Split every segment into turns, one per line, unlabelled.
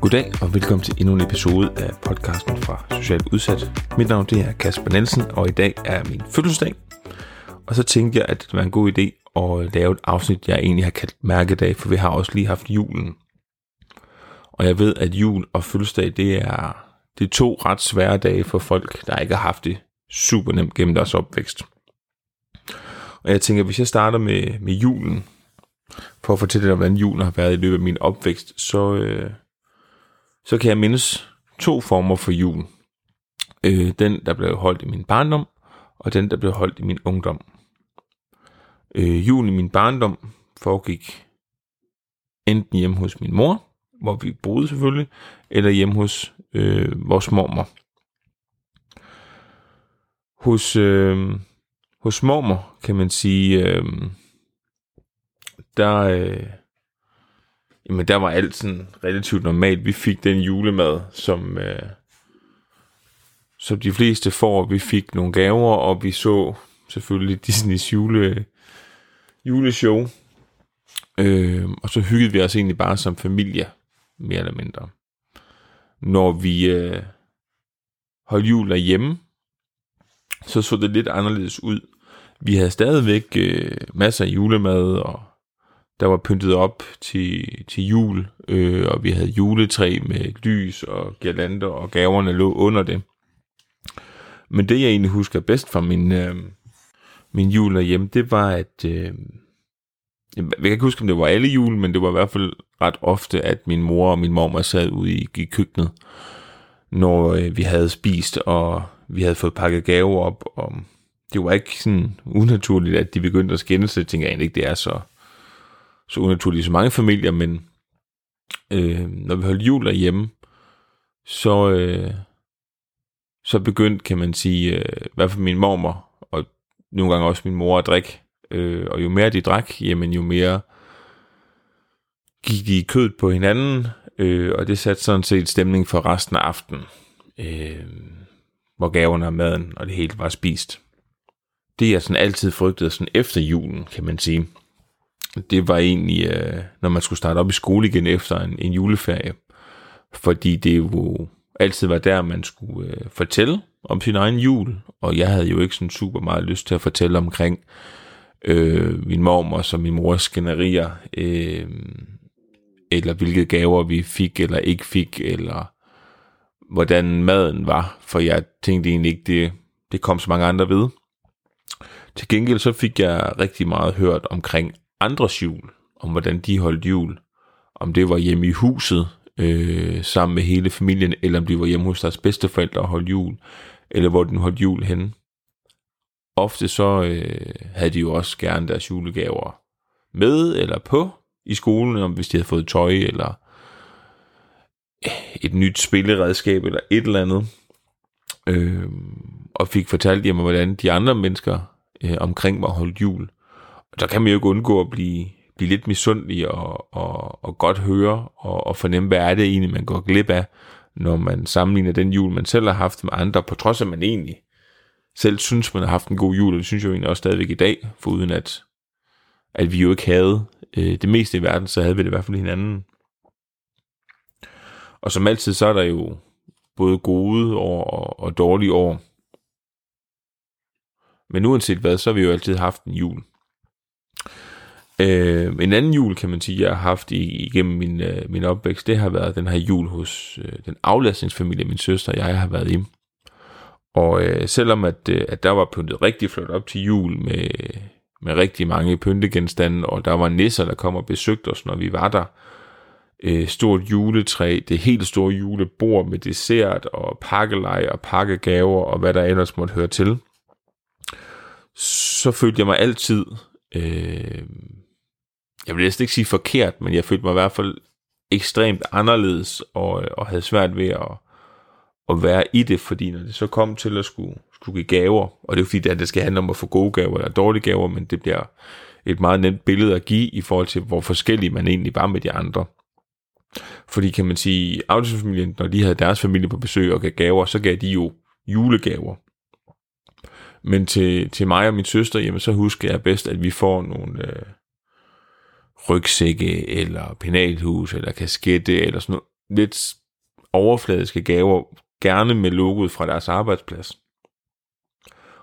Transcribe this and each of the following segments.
Goddag og velkommen til endnu en episode af podcasten fra Socialt Udsat. Mit navn det er Kasper Nielsen, og i dag er min fødselsdag. Og så tænkte jeg, at det var en god idé at lave et afsnit, jeg egentlig har kaldt mærkedag, for vi har også lige haft julen. Og jeg ved, at jul og fødselsdag, det er, det er to ret svære dage for folk, der ikke har haft det super nemt gennem deres opvækst. Og jeg tænker, hvis jeg starter med, med julen, for at fortælle dig, hvordan julen har været i løbet af min opvækst, så, øh, så kan jeg mindes to former for jul. Øh, den, der blev holdt i min barndom, og den, der blev holdt i min ungdom. Øh, julen i min barndom foregik enten hjemme hos min mor, hvor vi boede selvfølgelig, eller hjemme hos øh, vores mormor. Hos, øh, hos mormor, kan man sige, øh, der, øh, jamen der var alt sådan relativt normalt. Vi fik den julemad, som, øh, som de fleste får. Vi fik nogle gaver, og vi så selvfølgelig Disneys jule, juleshow. Øh, og så hyggede vi os egentlig bare som familie, mere eller mindre. Når vi øh, holdt jul derhjemme, så så det lidt anderledes ud. Vi havde stadigvæk øh, masser af julemad, og der var pyntet op til, til jul, øh, og vi havde juletræ med lys og girlander, og gaverne lå under det. Men det, jeg egentlig husker bedst fra min, øh, min jul derhjemme, det var, at... Øh, jeg kan ikke huske, om det var alle jul, men det var i hvert fald ret ofte, at min mor og min mormor sad ude i, i køkkenet, når øh, vi havde spist, og vi havde fået pakket gaver op, og det var ikke sådan unaturligt, at de begyndte at skændes, så jeg tænker egentlig ikke, det er så, så unaturligt i så mange familier, men øh, når vi holdt jul derhjemme, så, øh, så begyndte, kan man sige, øh, i hvert fald min mormor, og nogle gange også min mor at drikke, øh, og jo mere de drak, jamen jo mere gik de i kødet på hinanden, øh, og det satte sådan set stemning for resten af aftenen, øh, hvor gaverne og maden og det hele var spist. Det er sådan altid frygtet sådan efter julen, kan man sige. Det var egentlig, øh, når man skulle starte op i skole igen efter en, en juleferie, fordi det jo altid var der, man skulle øh, fortælle om sin egen jul, og jeg havde jo ikke sådan super meget lyst til at fortælle omkring øh, min mormor og min mors skænderier, øh, eller hvilke gaver vi fik eller ikke fik, eller hvordan maden var, for jeg tænkte egentlig ikke, det, det kom så mange andre ved. Til gengæld så fik jeg rigtig meget hørt omkring andres jul, om hvordan de holdt jul. Om det var hjemme i huset, øh, sammen med hele familien, eller om de var hjemme hos deres bedsteforældre og holdt jul, eller hvor den holdt jul henne. Ofte så øh, havde de jo også gerne deres julegaver med eller på i skolen, om hvis de havde fået tøj eller øh, et nyt spilleredskab eller et eller andet. Øh, og fik fortalt dem, hvordan de andre mennesker øh, omkring mig holdt jul. Og der kan man jo ikke undgå at blive, blive lidt misundelig og, og, og godt høre og, og fornemme, hvad er det egentlig, man går glip af, når man sammenligner den jul, man selv har haft med andre, på trods af, at man egentlig selv synes, man har haft en god jul, og det synes jeg jo egentlig også stadigvæk i dag, for uden at, at vi jo ikke havde øh, det meste i verden, så havde vi det i hvert fald hinanden. Og som altid, så er der jo både gode år og, og dårlige år. Men uanset hvad, så har vi jo altid haft en jul. Øh, en anden jul, kan man sige, jeg har haft igennem min, øh, min opvækst, det har været den her jul hos øh, den aflastningsfamilie, min søster og jeg har været i. Og øh, selvom at, øh, at der var pyntet rigtig flot op til jul med, med rigtig mange pyntegenstande, og der var nisser, der kom og besøgte os, når vi var der, øh, stort juletræ, det helt store julebord med dessert og pakkelej og pakkegaver og hvad der ellers måtte høre til, så følte jeg mig altid øh, jeg vil næsten ikke sige forkert, men jeg følte mig i hvert fald ekstremt anderledes, og, øh, og havde svært ved at, at være i det, fordi når det så kom til at skulle, skulle give gaver, og det er jo fordi, at det skal handle om at få gode gaver eller dårlige gaver, men det bliver et meget nemt billede at give i forhold til, hvor forskellige man egentlig var med de andre. Fordi kan man sige, afdelsfamilien, når de havde deres familie på besøg og gav gaver, så gav de jo julegaver. Men til, til mig og min søster, jamen så husker jeg bedst, at vi får nogle øh, rygsække, eller penalhus, eller kaskette, eller sådan noget lidt overfladiske gaver, gerne med logoet fra deres arbejdsplads.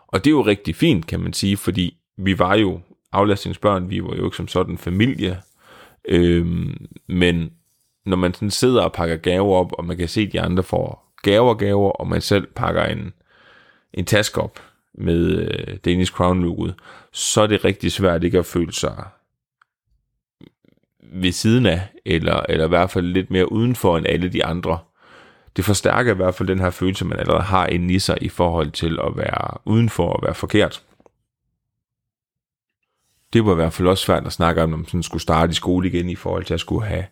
Og det er jo rigtig fint, kan man sige, fordi vi var jo aflastningsbørn, vi var jo ikke som sådan familie, øhm, men når man sådan sidder og pakker gaver op, og man kan se, at de andre får gaver gaver, og man selv pakker en, en taske op med øh, Danish Crown looket, så er det rigtig svært ikke at føle sig ved siden af, eller, eller i hvert fald lidt mere udenfor end alle de andre. Det forstærker i hvert fald den her følelse, man allerede har inde i sig i forhold til at være udenfor og være forkert. Det var i hvert fald også svært at snakke om, når man sådan skulle starte i skole igen i forhold til at skulle have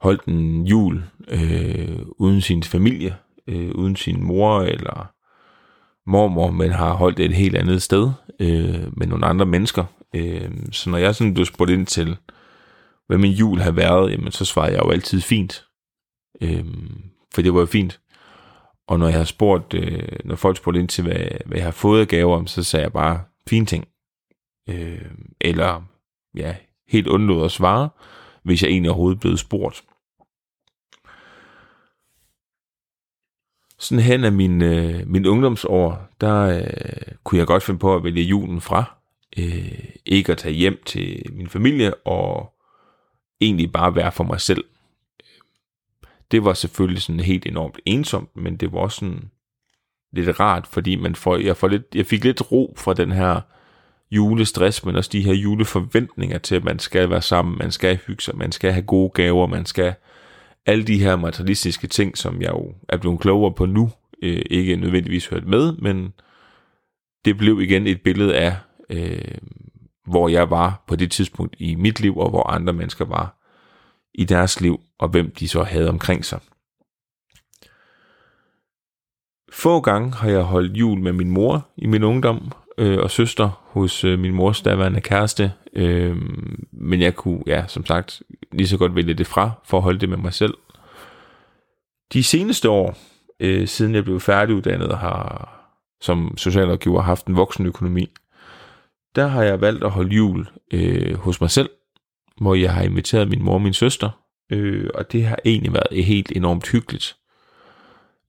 holdt en jul øh, uden sin familie, øh, uden sin mor eller mormor, men har holdt det et helt andet sted øh, med nogle andre mennesker. Øh, så når jeg sådan blev spurgt ind til, hvad min jul har været, jamen så svarer jeg jo altid fint. Øh, for det var jo fint. Og når jeg har spurgt, øh, når folk spurgte ind til, hvad, hvad jeg har fået af gaver, så sagde jeg bare fine ting. Øh, eller ja, helt undlod at svare, hvis jeg egentlig overhovedet blev spurgt. Sådan hen af min, øh, min ungdomsår, der øh, kunne jeg godt finde på at vælge julen fra. Øh, ikke at tage hjem til min familie og egentlig bare være for mig selv. Det var selvfølgelig sådan helt enormt ensomt, men det var også sådan lidt rart, fordi man får, jeg, får lidt, jeg fik lidt ro fra den her julestress, men også de her juleforventninger til, at man skal være sammen, man skal hygge sig, man skal have gode gaver, man skal alle de her materialistiske ting, som jeg jo er blevet klogere på nu, øh, ikke nødvendigvis hørt med, men det blev igen et billede af, øh, hvor jeg var på det tidspunkt i mit liv, og hvor andre mennesker var i deres liv, og hvem de så havde omkring sig. Få gange har jeg holdt jul med min mor i min ungdom, øh, og søster hos øh, min mors daværende kæreste, øh, men jeg kunne, ja, som sagt, lige så godt vælge det fra, for at holde det med mig selv. De seneste år, øh, siden jeg blev færdiguddannet og har som socialrådgiver haft en voksen økonomi, der har jeg valgt at holde jul øh, hos mig selv, hvor jeg har inviteret min mor og min søster, øh, og det har egentlig været helt enormt hyggeligt.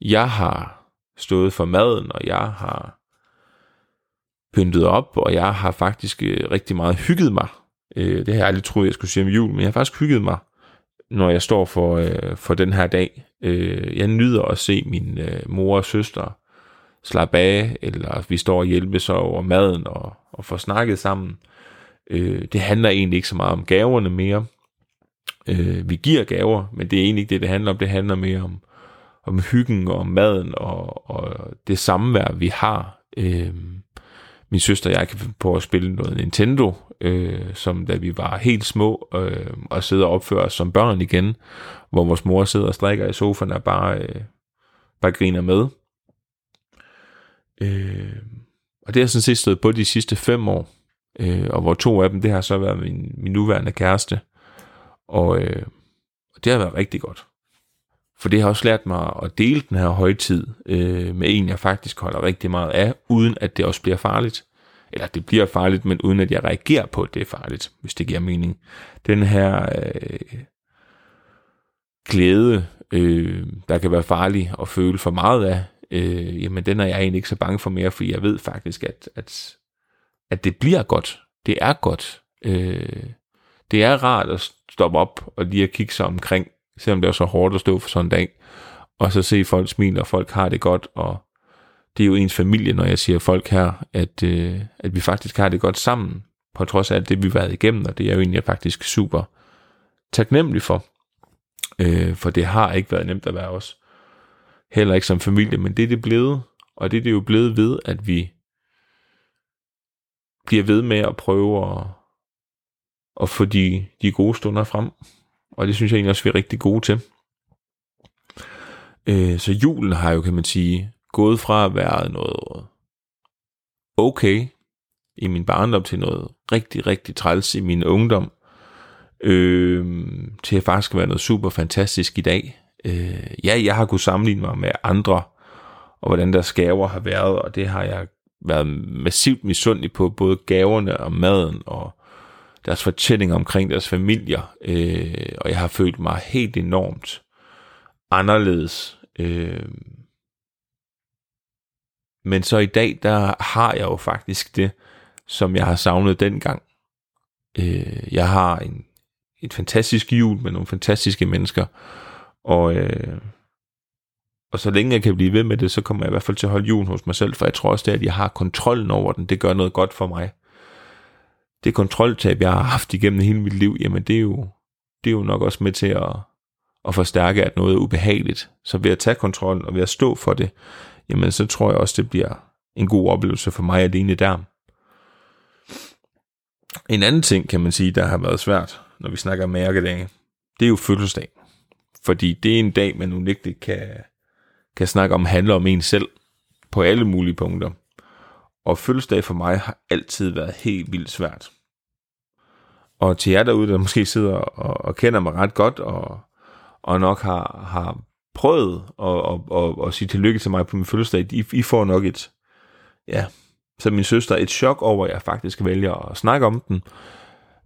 Jeg har stået for maden, og jeg har pyntet op, og jeg har faktisk øh, rigtig meget hygget mig. Øh, det har jeg aldrig troet, jeg skulle sige om jul, men jeg har faktisk hygget mig, når jeg står for, øh, for den her dag. Øh, jeg nyder at se min øh, mor og søster slappe af, eller vi står og hjælper så over maden og, og får snakket sammen. Øh, det handler egentlig ikke så meget om gaverne mere. Øh, vi giver gaver, men det er egentlig ikke det, det handler om. Det handler mere om, om hyggen og om maden og, og det samvær, vi har. Øh, min søster og jeg kan på at spille noget Nintendo, øh, som da vi var helt små, øh, og sidder og opfører os som børn igen, hvor vores mor sidder og strikker i sofaen og bare, øh, bare griner med. Øh, og det har sådan set stået på de sidste fem år, øh, og hvor to af dem, det har så været min, min nuværende kæreste, og, øh, og det har været rigtig godt. For det har også lært mig at dele den her højtid øh, med en, jeg faktisk holder rigtig meget af, uden at det også bliver farligt. Eller det bliver farligt, men uden at jeg reagerer på, at det er farligt, hvis det giver mening. Den her øh, glæde, øh, der kan være farlig at føle for meget af, øh, jamen den er jeg egentlig ikke så bange for mere, fordi jeg ved faktisk, at, at, at det bliver godt. Det er godt. Øh, det er rart at stoppe op og lige at kigge sig omkring selvom det er så hårdt at stå for sådan en dag, og så se folk smile, og folk har det godt, og det er jo ens familie, når jeg siger folk her, at, øh, at vi faktisk har det godt sammen, på trods af alt det, vi har været igennem, og det er jo egentlig faktisk super taknemmelig for, øh, for det har ikke været nemt at være os, heller ikke som familie, men det er det blevet, og det er det jo blevet ved, at vi bliver ved med at prøve at, at få de, de gode stunder frem, og det synes jeg egentlig også, vi er rigtig gode til. Øh, så julen har jo, kan man sige, gået fra at være noget okay i min barndom til noget rigtig, rigtig træls i min ungdom, øh, til at faktisk være noget super fantastisk i dag. Øh, ja, jeg har kunnet sammenligne mig med andre, og hvordan deres gaver har været, og det har jeg været massivt misundelig på både gaverne og maden og deres fortællinger omkring deres familier, øh, og jeg har følt mig helt enormt anderledes. Øh, men så i dag, der har jeg jo faktisk det, som jeg har savnet dengang. Øh, jeg har en, et fantastisk jul med nogle fantastiske mennesker, og, øh, og så længe jeg kan blive ved med det, så kommer jeg i hvert fald til at holde julen hos mig selv, for jeg tror også, det, at jeg har kontrollen over den, det gør noget godt for mig. Det kontroltab, jeg har haft igennem hele mit liv, jamen det er jo, det er jo nok også med til at, at forstærke, at noget er ubehageligt. Så ved at tage kontrollen og ved at stå for det, jamen så tror jeg også, det bliver en god oplevelse for mig alene der. En anden ting, kan man sige, der har været svært, når vi snakker mærkedage, det er jo fødselsdag. Fordi det er en dag, man unægteligt kan, kan snakke om, handler om en selv på alle mulige punkter. Og fødselsdag for mig har altid været helt vildt svært. Og til jer derude, der måske sidder og, og kender mig ret godt, og, og nok har, har prøvet at, at, at, at sige tillykke til mig på min fødselsdag, I, I får nok et, ja, så min søster et chok over, at jeg faktisk vælger at snakke om den,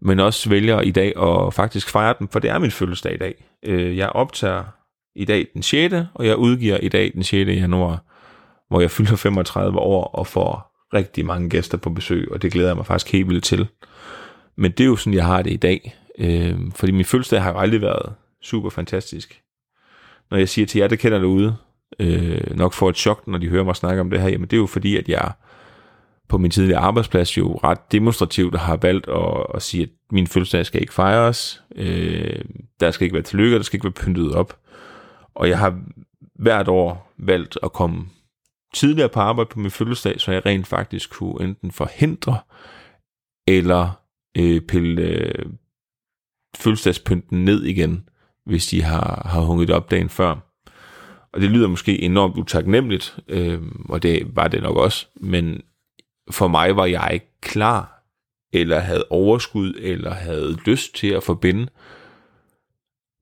men også vælger i dag at faktisk fejre den, for det er min fødselsdag i dag. Øh, jeg optager i dag den 6., og jeg udgiver i dag den 6. januar, hvor jeg fylder 35 år og får rigtig mange gæster på besøg, og det glæder jeg mig faktisk helt vildt til. Men det er jo sådan, jeg har det i dag, øh, fordi min fødselsdag har jo aldrig været super fantastisk. Når jeg siger til jer, det kender derude, øh, nok får et chok, når de hører mig snakke om det her, jamen det er jo fordi, at jeg på min tidligere arbejdsplads jo ret demonstrativt har valgt at, at sige, at min fødselsdag skal ikke fejres, øh, der skal ikke være tillykke, der skal ikke være pyntet op. Og jeg har hvert år valgt at komme tidligere på arbejde på min fødselsdag, så jeg rent faktisk kunne enten forhindre eller øh, pille øh, fødselsdagspynten ned igen, hvis de har, har hunget op dagen før. Og det lyder måske enormt utaknemmeligt, øh, og det var det nok også, men for mig var jeg ikke klar, eller havde overskud, eller havde lyst til at forbinde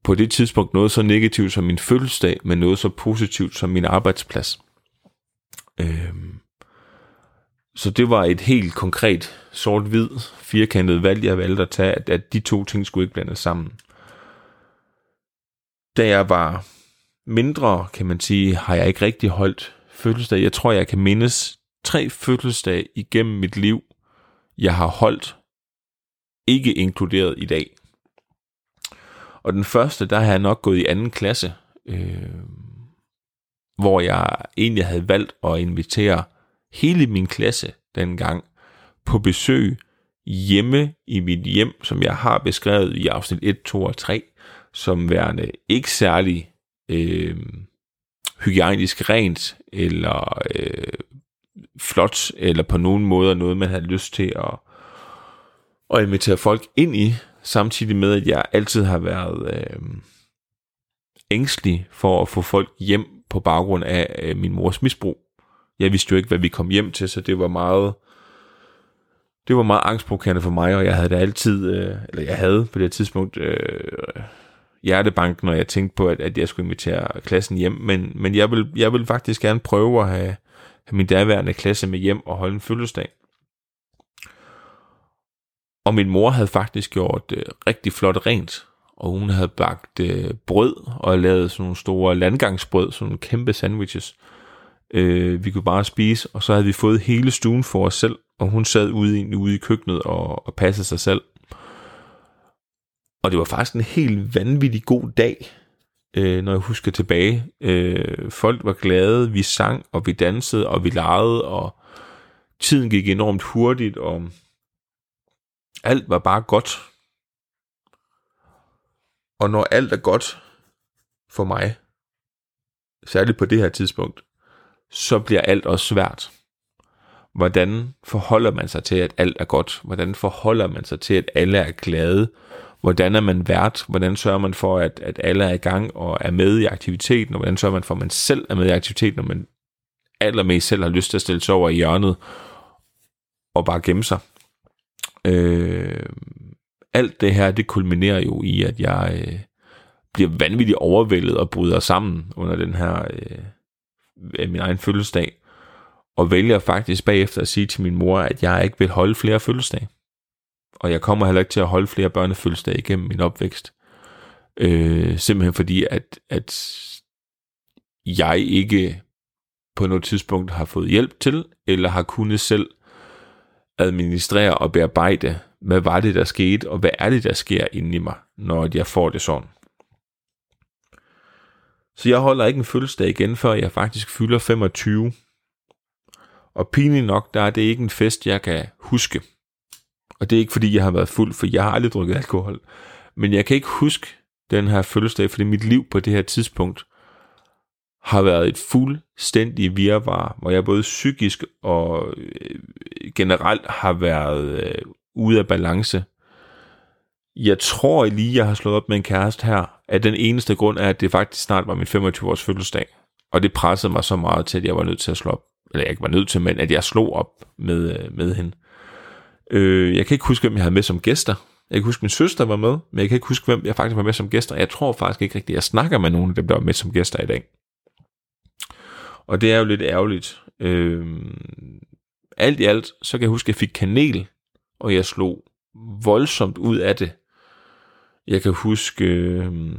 på det tidspunkt noget så negativt som min fødselsdag, men noget så positivt som min arbejdsplads. Øhm, så det var et helt konkret sort-hvid firkantet valg, jeg valgte at tage, at, at de to ting skulle ikke blandes sammen. Da jeg var mindre, kan man sige, har jeg ikke rigtig holdt fødselsdag. Jeg tror, jeg kan mindes tre fødselsdage igennem mit liv, jeg har holdt, ikke inkluderet i dag. Og den første, der har jeg nok gået i anden klasse, øh, hvor jeg egentlig havde valgt at invitere hele min klasse dengang på besøg hjemme i mit hjem, som jeg har beskrevet i afsnit 1, 2 og 3, som værende ikke særlig øh, hygiejnisk rent, eller øh, flot, eller på nogen måde noget, man havde lyst til at, at invitere folk ind i, samtidig med, at jeg altid har været øh, ængstelig for at få folk hjem på baggrund af øh, min mors misbrug. Jeg vidste jo ikke, hvad vi kom hjem til, så det var meget det var meget angstprovokerende for mig, og jeg havde det altid, øh, eller jeg havde på det tidspunkt, øh, hjertebanken, når jeg tænkte på, at, at jeg skulle invitere klassen hjem, men, men jeg, vil, jeg vil faktisk gerne prøve at have, have min daværende klasse med hjem og holde en fødselsdag. Og min mor havde faktisk gjort øh, rigtig flot rent, og hun havde bagt øh, brød og lavet sådan nogle store landgangsbrød, sådan nogle kæmpe sandwiches. Øh, vi kunne bare spise, og så havde vi fået hele stuen for os selv, og hun sad ude ude i køkkenet og, og passede sig selv. Og det var faktisk en helt vanvittig god dag, øh, når jeg husker tilbage. Øh, folk var glade, vi sang, og vi dansede, og vi legede, og tiden gik enormt hurtigt, og alt var bare godt. Og når alt er godt for mig, særligt på det her tidspunkt, så bliver alt også svært. Hvordan forholder man sig til, at alt er godt? Hvordan forholder man sig til, at alle er glade? hvordan er man vært, hvordan sørger man for, at, at alle er i gang og er med i aktiviteten, og hvordan sørger man for, at man selv er med i aktiviteten, når man allermest selv har lyst til at stille sig over i hjørnet og bare gemme sig. Øh, alt det her, det kulminerer jo i, at jeg øh, bliver vanvittigt overvældet og bryder sammen under den her øh, min egen fødselsdag. og vælger faktisk bagefter at sige til min mor, at jeg ikke vil holde flere fødselsdage. Og jeg kommer heller ikke til at holde flere børnefødselsdage igennem min opvækst. Øh, simpelthen fordi, at, at jeg ikke på noget tidspunkt har fået hjælp til, eller har kunnet selv administrere og bearbejde, hvad var det, der skete, og hvad er det, der sker inde i mig, når jeg får det sådan. Så jeg holder ikke en fødselsdag igen, før jeg faktisk fylder 25. Og pinligt nok, der er det ikke en fest, jeg kan huske. Og det er ikke fordi, jeg har været fuld, for jeg har aldrig drukket alkohol. Men jeg kan ikke huske den her fødselsdag, fordi mit liv på det her tidspunkt har været et fuldstændig virvar, hvor jeg både psykisk og øh, generelt har været øh, ude af balance. Jeg tror lige, jeg har slået op med en kæreste her, at den eneste grund er, at det faktisk snart var min 25-års fødselsdag. Og det pressede mig så meget til, at jeg var nødt til at slå op. Eller jeg ikke var nødt til, men at jeg slog op med, øh, med hende. Øh, jeg kan ikke huske, hvem jeg havde med som gæster. Jeg kan huske, min søster var med, men jeg kan ikke huske, hvem jeg faktisk var med som gæster. Jeg tror faktisk ikke rigtigt, at jeg snakker med nogen af dem, der var med som gæster i dag. Og det er jo lidt ærgerligt. Øh, alt i alt, så kan jeg huske, at jeg fik kanel, og jeg slog voldsomt ud af det. Jeg kan huske, øh,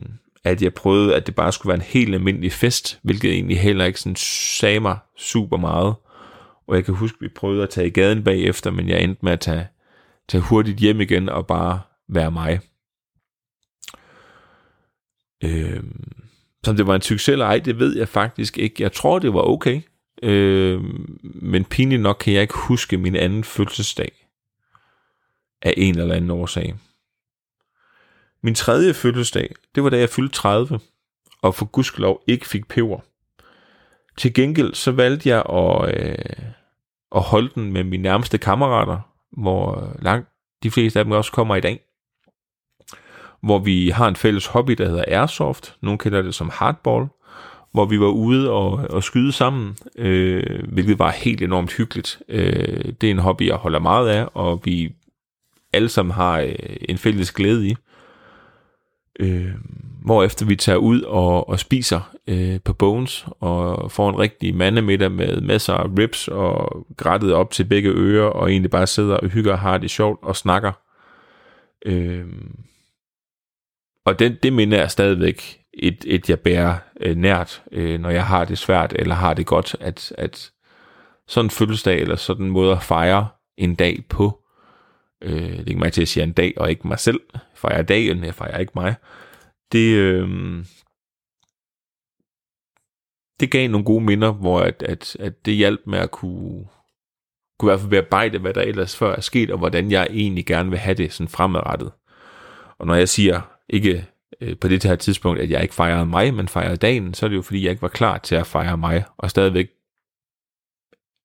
at jeg prøvede, at det bare skulle være en helt almindelig fest, hvilket egentlig heller ikke sådan sagde mig super meget. Og jeg kan huske, at vi prøvede at tage i gaden bagefter, men jeg endte med at tage, tage hurtigt hjem igen og bare være mig. Øh, som det var en succes eller ej, det ved jeg faktisk ikke. Jeg tror, det var okay. Øh, men pinligt nok kan jeg ikke huske min anden fødselsdag af en eller anden årsag. Min tredje fødselsdag, det var da jeg fyldte 30, og for gudskelov ikke fik peber. Til gengæld så valgte jeg at, øh, at holde den med mine nærmeste kammerater, hvor langt de fleste af dem også kommer i dag. Hvor vi har en fælles hobby, der hedder Airsoft. Nogle kender det som hardball. Hvor vi var ude og, og skyde sammen, øh, hvilket var helt enormt hyggeligt. Øh, det er en hobby, jeg holder meget af, og vi alle sammen har øh, en fælles glæde i. Øh, hvor efter vi tager ud og, og spiser øh, på Bones og får en rigtig mandemiddag med masser af ribs og grættet op til begge ører og egentlig bare sidder og hygger og har det sjovt og snakker. Øh, og den, det minder er stadigvæk et, et jeg bærer øh, nært, øh, når jeg har det svært eller har det godt, at, at sådan en fødselsdag eller sådan en måde at fejre en dag på, øh, det er mig til at sige en dag og ikke mig selv, jeg fejrer dagen, jeg fejrer ikke mig, det, øh, det gav nogle gode minder, hvor at, at, at det hjalp med at kunne, kunne i hvert fald bearbejde, hvad der ellers før er sket, og hvordan jeg egentlig gerne vil have det sådan fremadrettet. Og når jeg siger, ikke øh, på det her tidspunkt, at jeg ikke fejrede mig, men fejrede dagen, så er det jo fordi, jeg ikke var klar til at fejre mig, og stadigvæk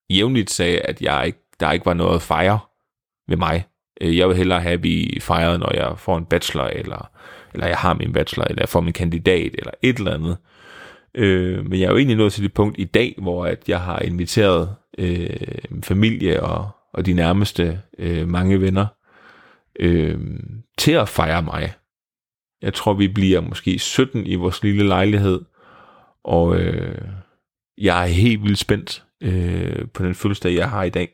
jævnligt sagde, at jeg ikke, der ikke var noget at fejre ved mig. Øh, jeg vil hellere have, at vi fejrer, når jeg får en bachelor, eller, eller jeg har min bachelor, eller jeg får min kandidat, eller et eller andet. Øh, men jeg er jo egentlig nået til det punkt i dag, hvor at jeg har inviteret øh, min familie og, og de nærmeste øh, mange venner øh, til at fejre mig. Jeg tror, vi bliver måske 17 i vores lille lejlighed, og øh, jeg er helt vildt spændt øh, på den fødselsdag, jeg har i dag.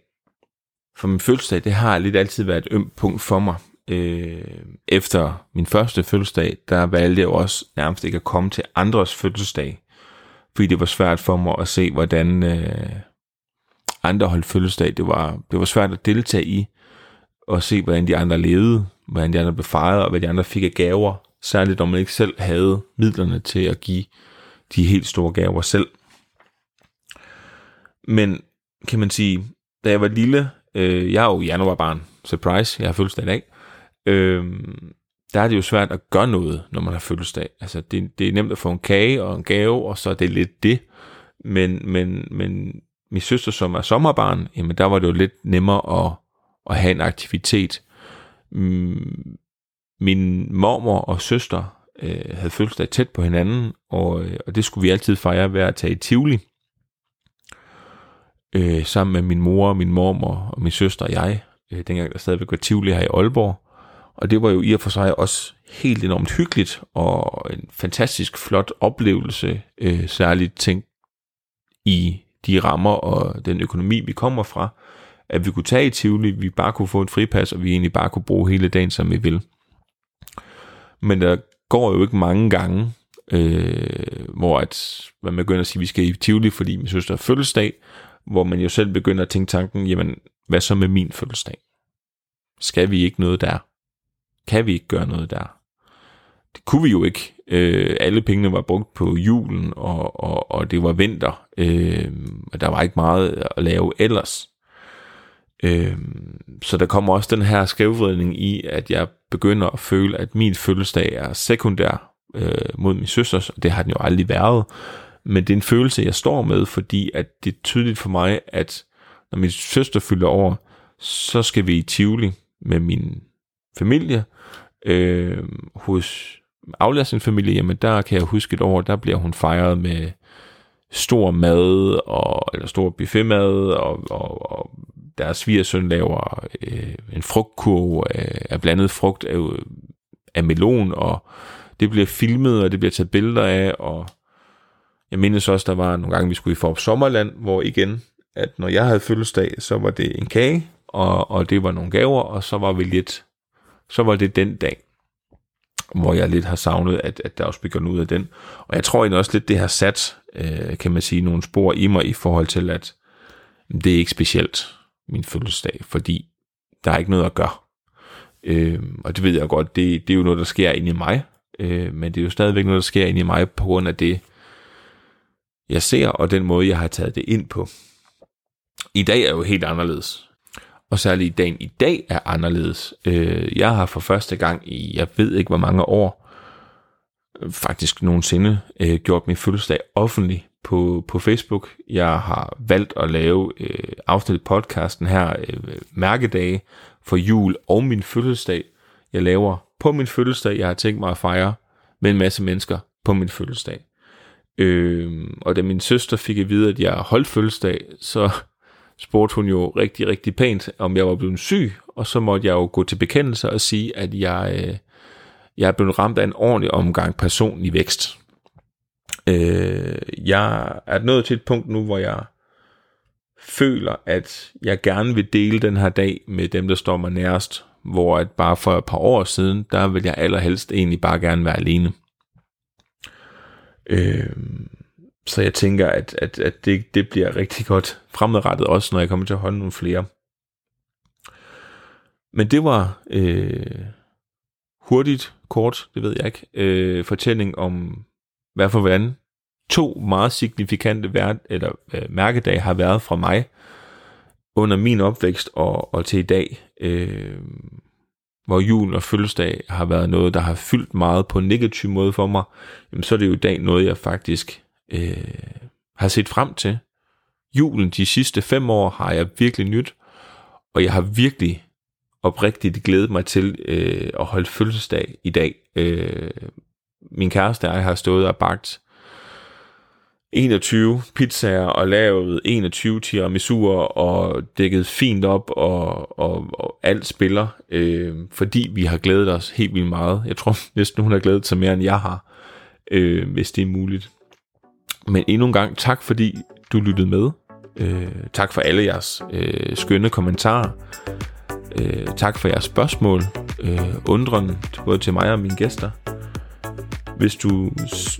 For min fødselsdag, det har lidt altid været et ømt punkt for mig. Øh, efter min første fødselsdag, der valgte jeg også nærmest ikke at komme til andres fødselsdag, fordi det var svært for mig at se, hvordan øh, andre holdt fødselsdag. Det var, det var svært at deltage i, og se, hvordan de andre levede, hvordan de andre blev fejret, og hvad de andre fik af gaver, særligt når man ikke selv havde midlerne til at give de helt store gaver selv. Men kan man sige, da jeg var lille, øh, jeg er jo januarbarn, surprise, jeg har fødselsdag i dag, øh, der er det jo svært at gøre noget, når man har fødselsdag. Altså, det, det er nemt at få en kage og en gave, og så er det lidt det. Men, men, men min søster, som er sommerbarn, jamen der var det jo lidt nemmere at, at have en aktivitet. Mm, min mormor og søster øh, havde fødselsdag tæt på hinanden, og, øh, og det skulle vi altid fejre ved at tage i Tivoli. Øh, sammen med min mor, min mormor og min søster og jeg, øh, dengang der stadigvæk var Tivoli her i Aalborg. Og det var jo i og for sig også helt enormt hyggeligt, og en fantastisk flot oplevelse, øh, særligt ting i de rammer og den økonomi, vi kommer fra, at vi kunne tage i Tivoli, vi bare kunne få et fripas, og vi egentlig bare kunne bruge hele dagen, som vi vil. Men der går jo ikke mange gange, øh, hvor at man begynder at sige, at vi skal i Tivoli, fordi min søster har fødselsdag, hvor man jo selv begynder at tænke tanken, jamen, hvad så med min fødselsdag? Skal vi ikke noget der? Kan vi ikke gøre noget der? Det kunne vi jo ikke. Øh, alle pengene var brugt på julen, og, og, og det var vinter, øh, og der var ikke meget at lave ellers. Øh, så der kommer også den her skævvridning i, at jeg begynder at føle, at min fødselsdag er sekundær øh, mod min søsters, og det har den jo aldrig været. Men det er en følelse, jeg står med, fordi at det er tydeligt for mig, at når min søster fylder over, så skal vi i Tivoli med min familie. Øh, hos sin familie, jamen der kan jeg huske et år, der bliver hun fejret med stor mad, og, eller stor buffetmad, og, og, og deres svigersøn laver øh, en frugtkurv af, af blandet frugt af, af melon, og det bliver filmet, og det bliver taget billeder af, og jeg mindes også, der var nogle gange, vi skulle i Forop Sommerland, hvor igen, at når jeg havde fødselsdag, så var det en kage, og, og det var nogle gaver, og så var vi lidt, så var det den dag, hvor jeg lidt har savnet, at, at der også bliver ud af den. Og jeg tror egentlig også lidt, det har sat, øh, kan man sige, nogle spor i mig i forhold til, at det er ikke specielt min fødselsdag, fordi der er ikke noget at gøre. Øh, og det ved jeg godt, det, det er jo noget, der sker inde i mig, øh, men det er jo stadigvæk noget, der sker inde i mig på grund af det, jeg ser, og den måde, jeg har taget det ind på. I dag er jo helt anderledes. Og særligt dagen i dag er anderledes. Øh, jeg har for første gang i, jeg ved ikke hvor mange år, øh, faktisk nogensinde, øh, gjort min fødselsdag offentlig på, på Facebook. Jeg har valgt at lave øh, afsnit podcasten her, øh, mærkedage for jul og min fødselsdag. Jeg laver på min fødselsdag. Jeg har tænkt mig at fejre med en masse mennesker på min fødselsdag. Øh, og da min søster fik at vide, at jeg holdt fødselsdag, så spurgte hun jo rigtig, rigtig pænt, om jeg var blevet syg, og så måtte jeg jo gå til bekendelse og sige, at jeg, øh, jeg er blevet ramt af en ordentlig omgang personlig vækst. Øh, jeg er nået til et punkt nu, hvor jeg føler, at jeg gerne vil dele den her dag med dem, der står mig nærest, hvor at bare for et par år siden, der vil jeg allerhelst egentlig bare gerne være alene. Øh, så jeg tænker, at, at, at det, det bliver rigtig godt fremadrettet også, når jeg kommer til at holde nogle flere. Men det var øh, hurtigt, kort, det ved jeg ikke, øh, fortælling om, hvad for hvordan to meget signifikante vær- eller, øh, mærkedage har været fra mig under min opvækst og, og til i dag. Øh, hvor jul og fødselsdag har været noget, der har fyldt meget på en negativ måde for mig, jamen så er det jo i dag noget, jeg faktisk øh, har set frem til. Julen de sidste fem år har jeg virkelig nyt, og jeg har virkelig oprigtigt glædet mig til øh, at holde fødselsdag i dag. Øh, min kæreste og jeg har stået og bagt 21 pizzaer og lavet 21 tiramisuer og dækket fint op og, og, og alt spiller, øh, fordi vi har glædet os helt vildt meget. Jeg tror næsten hun har glædet sig mere end jeg har, øh, hvis det er muligt. Men endnu en gang tak fordi du lyttede med. Øh, tak for alle jeres øh, skønne kommentarer. Øh, tak for jeres spørgsmål, øh, undren både til mig og mine gæster. Hvis du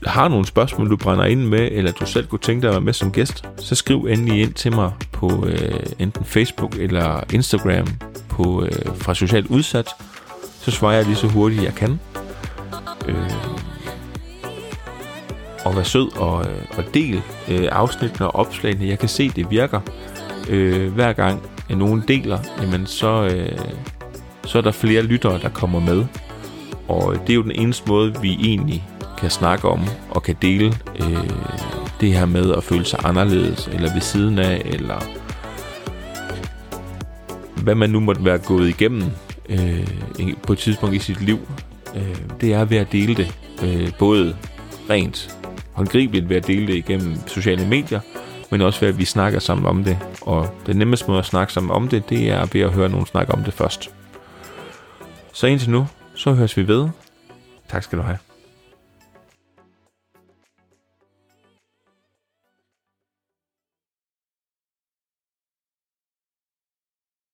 har nogle spørgsmål, du brænder ind med, eller du selv kunne tænke dig at være med som gæst, så skriv endelig ind til mig på øh, enten Facebook eller Instagram på øh, fra Socialt Udsat. Så svarer jeg lige så hurtigt jeg kan. Øh, og vær sød og, øh, og del øh, afsnittene og opslagene. Jeg kan se, det virker. Øh, hver gang at nogen deler, jamen så, øh, så er der flere lyttere, der kommer med. Og det er jo den eneste måde, vi egentlig kan snakke om og kan dele øh, det her med at føle sig anderledes, eller ved siden af, eller hvad man nu måtte være gået igennem øh, på et tidspunkt i sit liv. Øh, det er ved at dele det, øh, både rent håndgribeligt ved at dele det igennem sociale medier, men også ved at vi snakker sammen om det. Og den nemmeste måde at snakke sammen om det, det er ved at høre nogen snakke om det først. Så indtil nu, så høres vi ved. Tak skal du have.